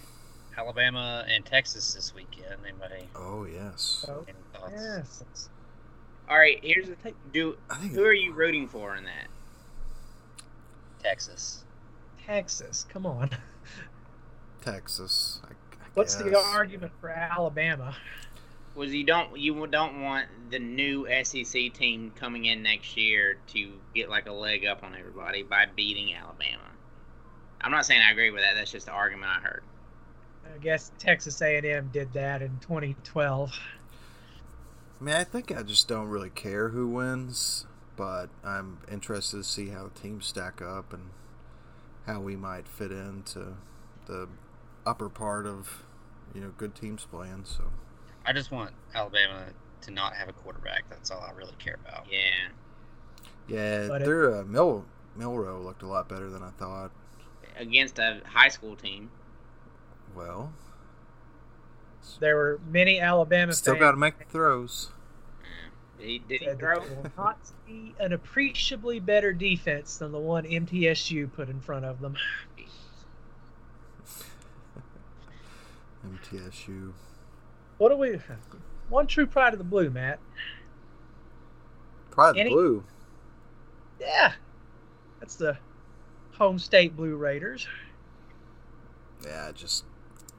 Alabama and Texas this weekend. Anybody? Oh yes. So, Any thoughts? yes. All right, here's the thing. Do who are you rooting for in that? Texas. Texas, come on. Texas. I, I What's the argument for Alabama? Was you don't you don't want the new SEC team coming in next year to get like a leg up on everybody by beating Alabama? I'm not saying I agree with that. That's just the argument I heard. I guess Texas A&M did that in 2012. I mean, I think I just don't really care who wins, but I'm interested to see how the teams stack up and how we might fit into the upper part of you know good teams playing. So I just want Alabama to not have a quarterback. That's all I really care about. Yeah. yeah, But it- their uh, Mil Milroe looked a lot better than I thought. Against a high school team. Well, There were many Alabama still fans got to make the throws. He, did he said throw? they will not see an appreciably better defense than the one MTSU put in front of them. MTSU. What do we? One true pride of the blue, Matt. Probably Any- the blue. Yeah, that's the home state Blue Raiders. Yeah, just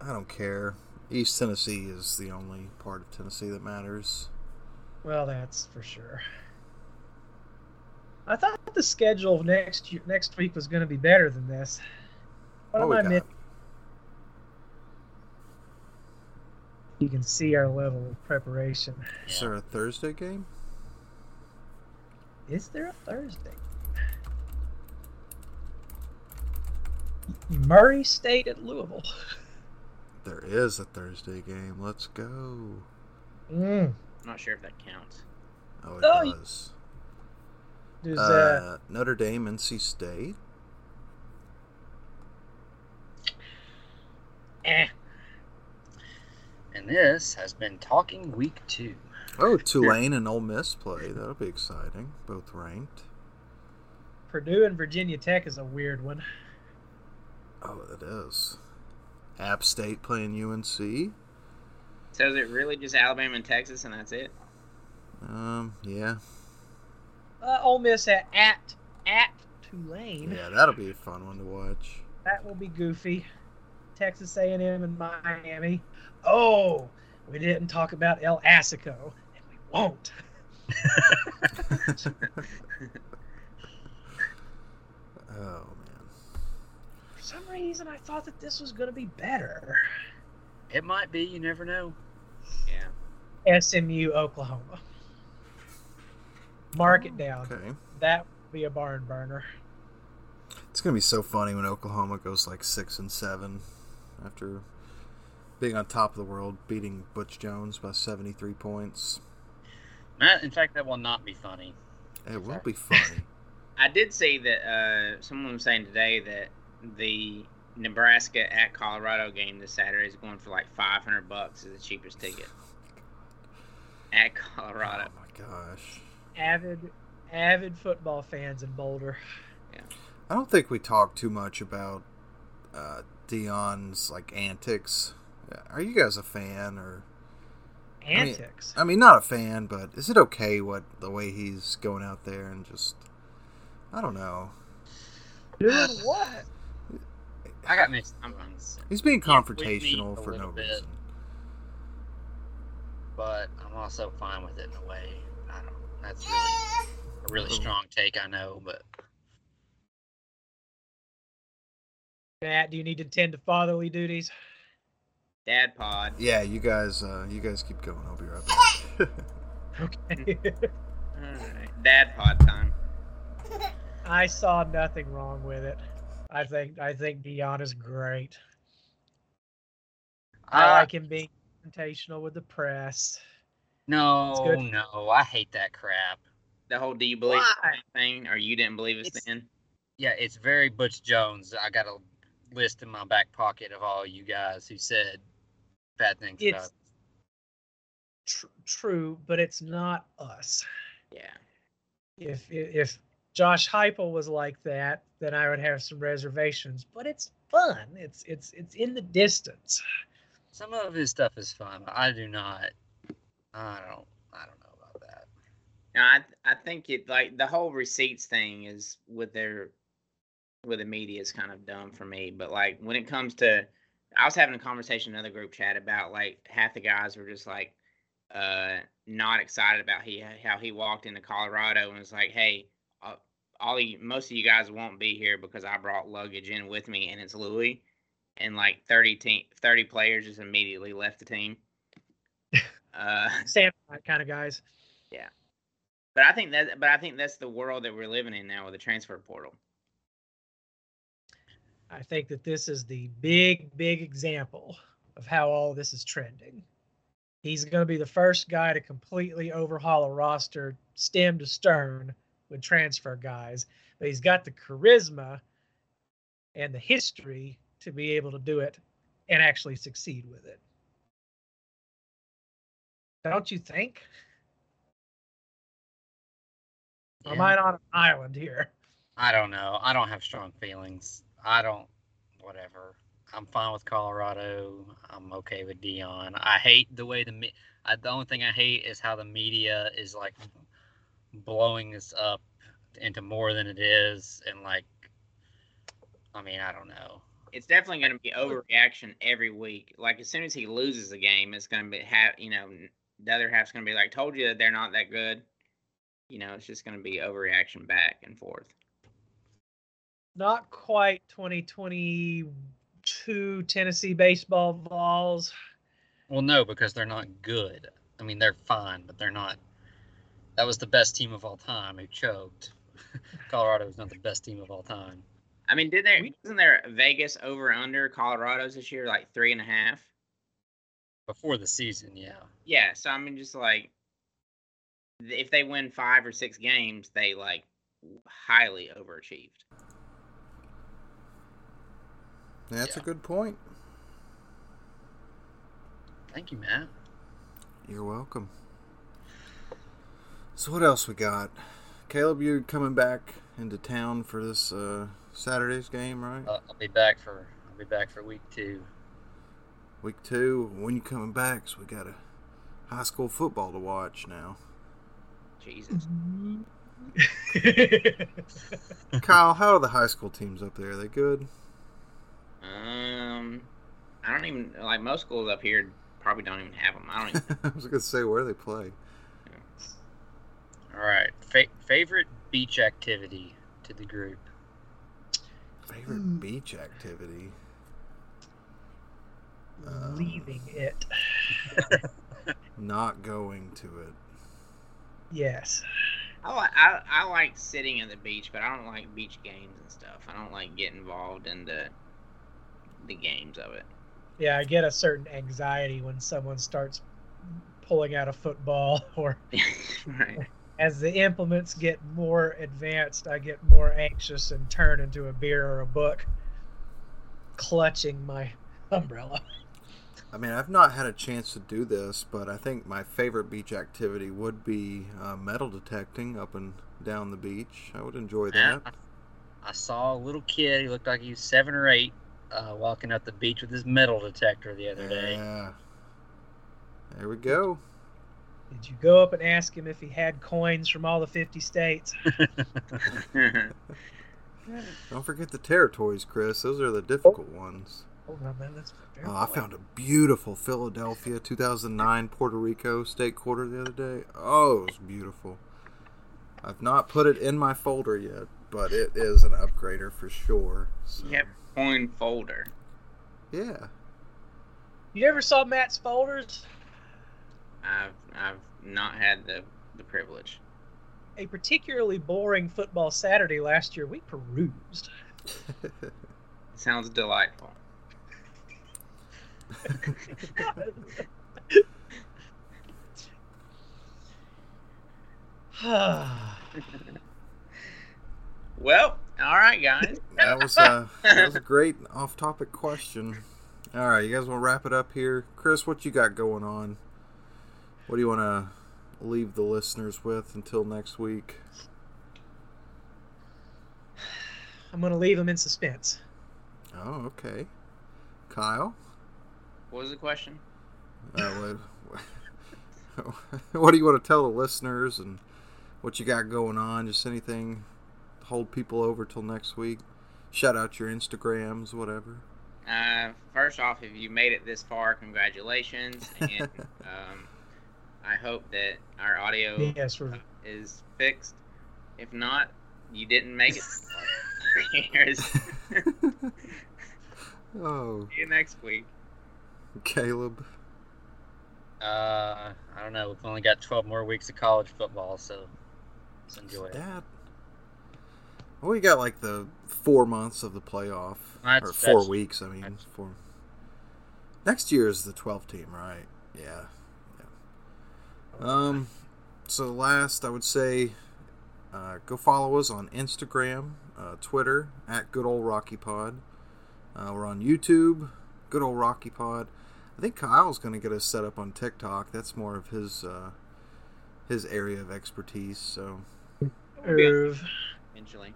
I don't care. East Tennessee is the only part of Tennessee that matters. Well, that's for sure. I thought the schedule of next year, next week was going to be better than this. What, What am I missing? You can see our level of preparation. Is there a Thursday game? Is there a Thursday? Murray State at Louisville. There is a Thursday game. Let's go. Mm. I'm not sure if that counts. Oh, it Oh, does. Does, uh, Uh, Notre Dame, NC State. eh. And this has been Talking Week 2. Oh, Tulane and Ole Miss play. That'll be exciting. Both ranked. Purdue and Virginia Tech is a weird one. Oh, it is. App State playing UNC. So is it really just Alabama and Texas and that's it? Um, yeah, Uh, Ole Miss at at, at Tulane. yeah, that'll be a fun one to watch. That will be goofy. Texas A&M and Miami. Oh, we didn't talk about El Asico, and we won't. Oh man. For some reason, I thought that this was going to be better. It might be, you never know. Yeah. SMU, Oklahoma. Mark it down. Okay. That would be a barn burner. It's gonna be so funny when Oklahoma goes like six and seven after being on top of the world, beating Butch Jones by seventy three points. Matt, in fact, that will not be funny. It will be funny. I did see that uh, someone was saying today that the Nebraska at Colorado game this Saturday is going for like 500 bucks as the cheapest ticket. At Colorado. Oh my gosh. Avid, avid football fans in Boulder. Yeah. I don't think we talked too much about uh, Deion's like antics. Are you guys a fan or I mean, Antics. I mean, not a fan, but is it okay what the way he's going out there and just I don't know. Doing what? I got mixed feelings, He's being Yeah, we need confrontational for no bit. reason. but I'm also fine with it in a way. I don't. That's really a really strong take, I know, but Matt, do you need to tend to fatherly duties? Dad pod. Yeah, you guys, uh, you guys keep going. I'll be right back. Okay. Alright. Dad pod time. I saw nothing wrong with it. I think I think Deion is great. I Uh, like him being confrontational with the press. no, no, I hate that crap. The whole do you believe Why? thing, or you didn't believe us It's- then? Yeah, it's very Butch Jones. I got a list in my back pocket of all you guys who said bad things about. It's tr- true, but it's not us. Yeah. If if Josh Heupel was like that, then I would have some reservations. But it's fun. It's it's it's in the distance. Some of his stuff is fun, but I do not. I don't. I don't know about that. No, I I think it like the whole receipts thing is with their with the media is kind of dumb for me. But like when it comes to, I was having a conversation in another group chat about like half the guys were just like uh not excited about he how he walked into Colorado and was like, hey, uh, all you most of you guys won't be here because I brought luggage in with me and it's Louis, and like 30 team 30 players just immediately left the team. Uh, Sam kind of guys. Yeah, but I think that, but I think that's the world that we're living in now with the transfer portal. I think that this is the big, big example of how all this is trending. He's going to be the first guy to completely overhaul a roster stem to stern with transfer guys, but he's got the charisma and the history to be able to do it and actually succeed with it. Don't you think? Or am I on an island here? I don't know. I don't have strong feelings. I don't. Whatever. I'm fine with Colorado. I'm okay with Deion. I hate the way the me- I, the only thing I hate is how the media is like blowing this up into more than it is, and like, I mean, I don't know. It's definitely going to be overreaction every week. Like as soon as he loses a game, it's going to be have you know the other half's going to be like, "Told you that they're not that good." You know, it's just going to be overreaction back and forth. not quite 2022 Tennessee baseball balls. Well, no, because they're not good. I mean, they're fine, but they're not. That was the best team of all time who choked. Colorado was not the best team of all time. I mean, did there wasn't there Vegas over under Colorado's this year like three and a half? Before the season, yeah. Yeah, so I mean, just like if they win five or six games, they like highly overachieved. That's a good point. Thank you, Matt. You're welcome. So what else we got? Caleb, you're coming back into town for this uh, Saturday's game, right? Uh, I'll be back for I'll be back for week two. Week two. When you coming back? So we got a high school football to watch now. Jesus. Kyle, how are the high school teams up there? Are they good? Um, I don't even like most schools up here probably don't even have them. I don't even. I was gonna say where they play. All right. Fa- favorite beach activity to the group. Favorite Hmm. beach activity? Um, Leaving it. Not going to it. Yes. I, li- I I like sitting at the beach, but I don't like beach games and stuff. I don't like getting involved in the the games of it. Yeah, I get a certain anxiety when someone starts pulling out a football or right. As the implements get more advanced, I get more anxious and turn into a beer or a book, clutching my umbrella. I mean, I've not had a chance to do this, but I think my favorite beach activity would be uh, metal detecting up and down the beach. I would enjoy that. I, I saw a little kid. He looked like he was seven or eight, uh, walking up the beach with his metal detector the other day. Yeah. There we go. Did you go up and ask him if he had coins from all the 50 states? Don't forget the territories, Chris. Those are the difficult oh. ones. Oh, no, man, that's very Oh, I found a beautiful Philadelphia 2009 Puerto Rico state quarter the other day. Oh, it was beautiful. I've not put it in my folder yet, but it is an upgrader for sure. So, you have coin folder. yeah. You ever saw Matt's folders? I've I've not had the the privilege. A particularly boring football Saturday last year, we perused. Sounds delightful. Well, all right, guys. that was uh, that was a great off-topic question. All right, you guys want to wrap it up here, Chris? What you got going on? What do you want to leave the listeners with until next week? I'm going to leave them in suspense. Oh, okay. Kyle, What was the question? uh, what, what do you want to tell the listeners and what you got going on? Just anything to hold people over till next week. Shout out your Instagrams, whatever. Uh, first off, if you made it this far, congratulations, and um, I hope that our audio Yes, is fixed. If not, you didn't make it. this far. Here's- oh, See you next week. Caleb. Uh, I don't know. We've only got 12 more weeks of college football, so let's enjoy it. That. Well, we got like the four months of the playoff, That's- or four weeks. I mean, that's- four. Next year is the 12 team, right? Yeah, yeah. Um, so last I would say, uh, go follow us on Instagram, uh, Twitter at Good Ole Rocky Pod. Uh, we're on YouTube, Good Ole Rocky Pod. I think Kyle's going to get us set up on TikTok. That's more of his uh, his area of expertise. So Eventually,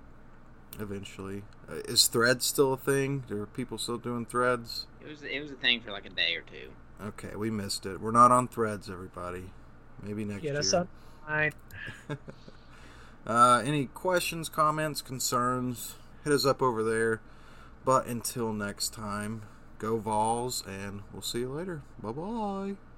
eventually. Uh, is Threads still a thing? Are people still doing Threads? it was it was a thing for like a day or two. Okay, we missed it. We're not on Threads, everybody. Maybe next Get year. us on uh, any questions, comments, concerns? Hit us up over there. But until next time, go Vols, and we'll see you later. Bye bye.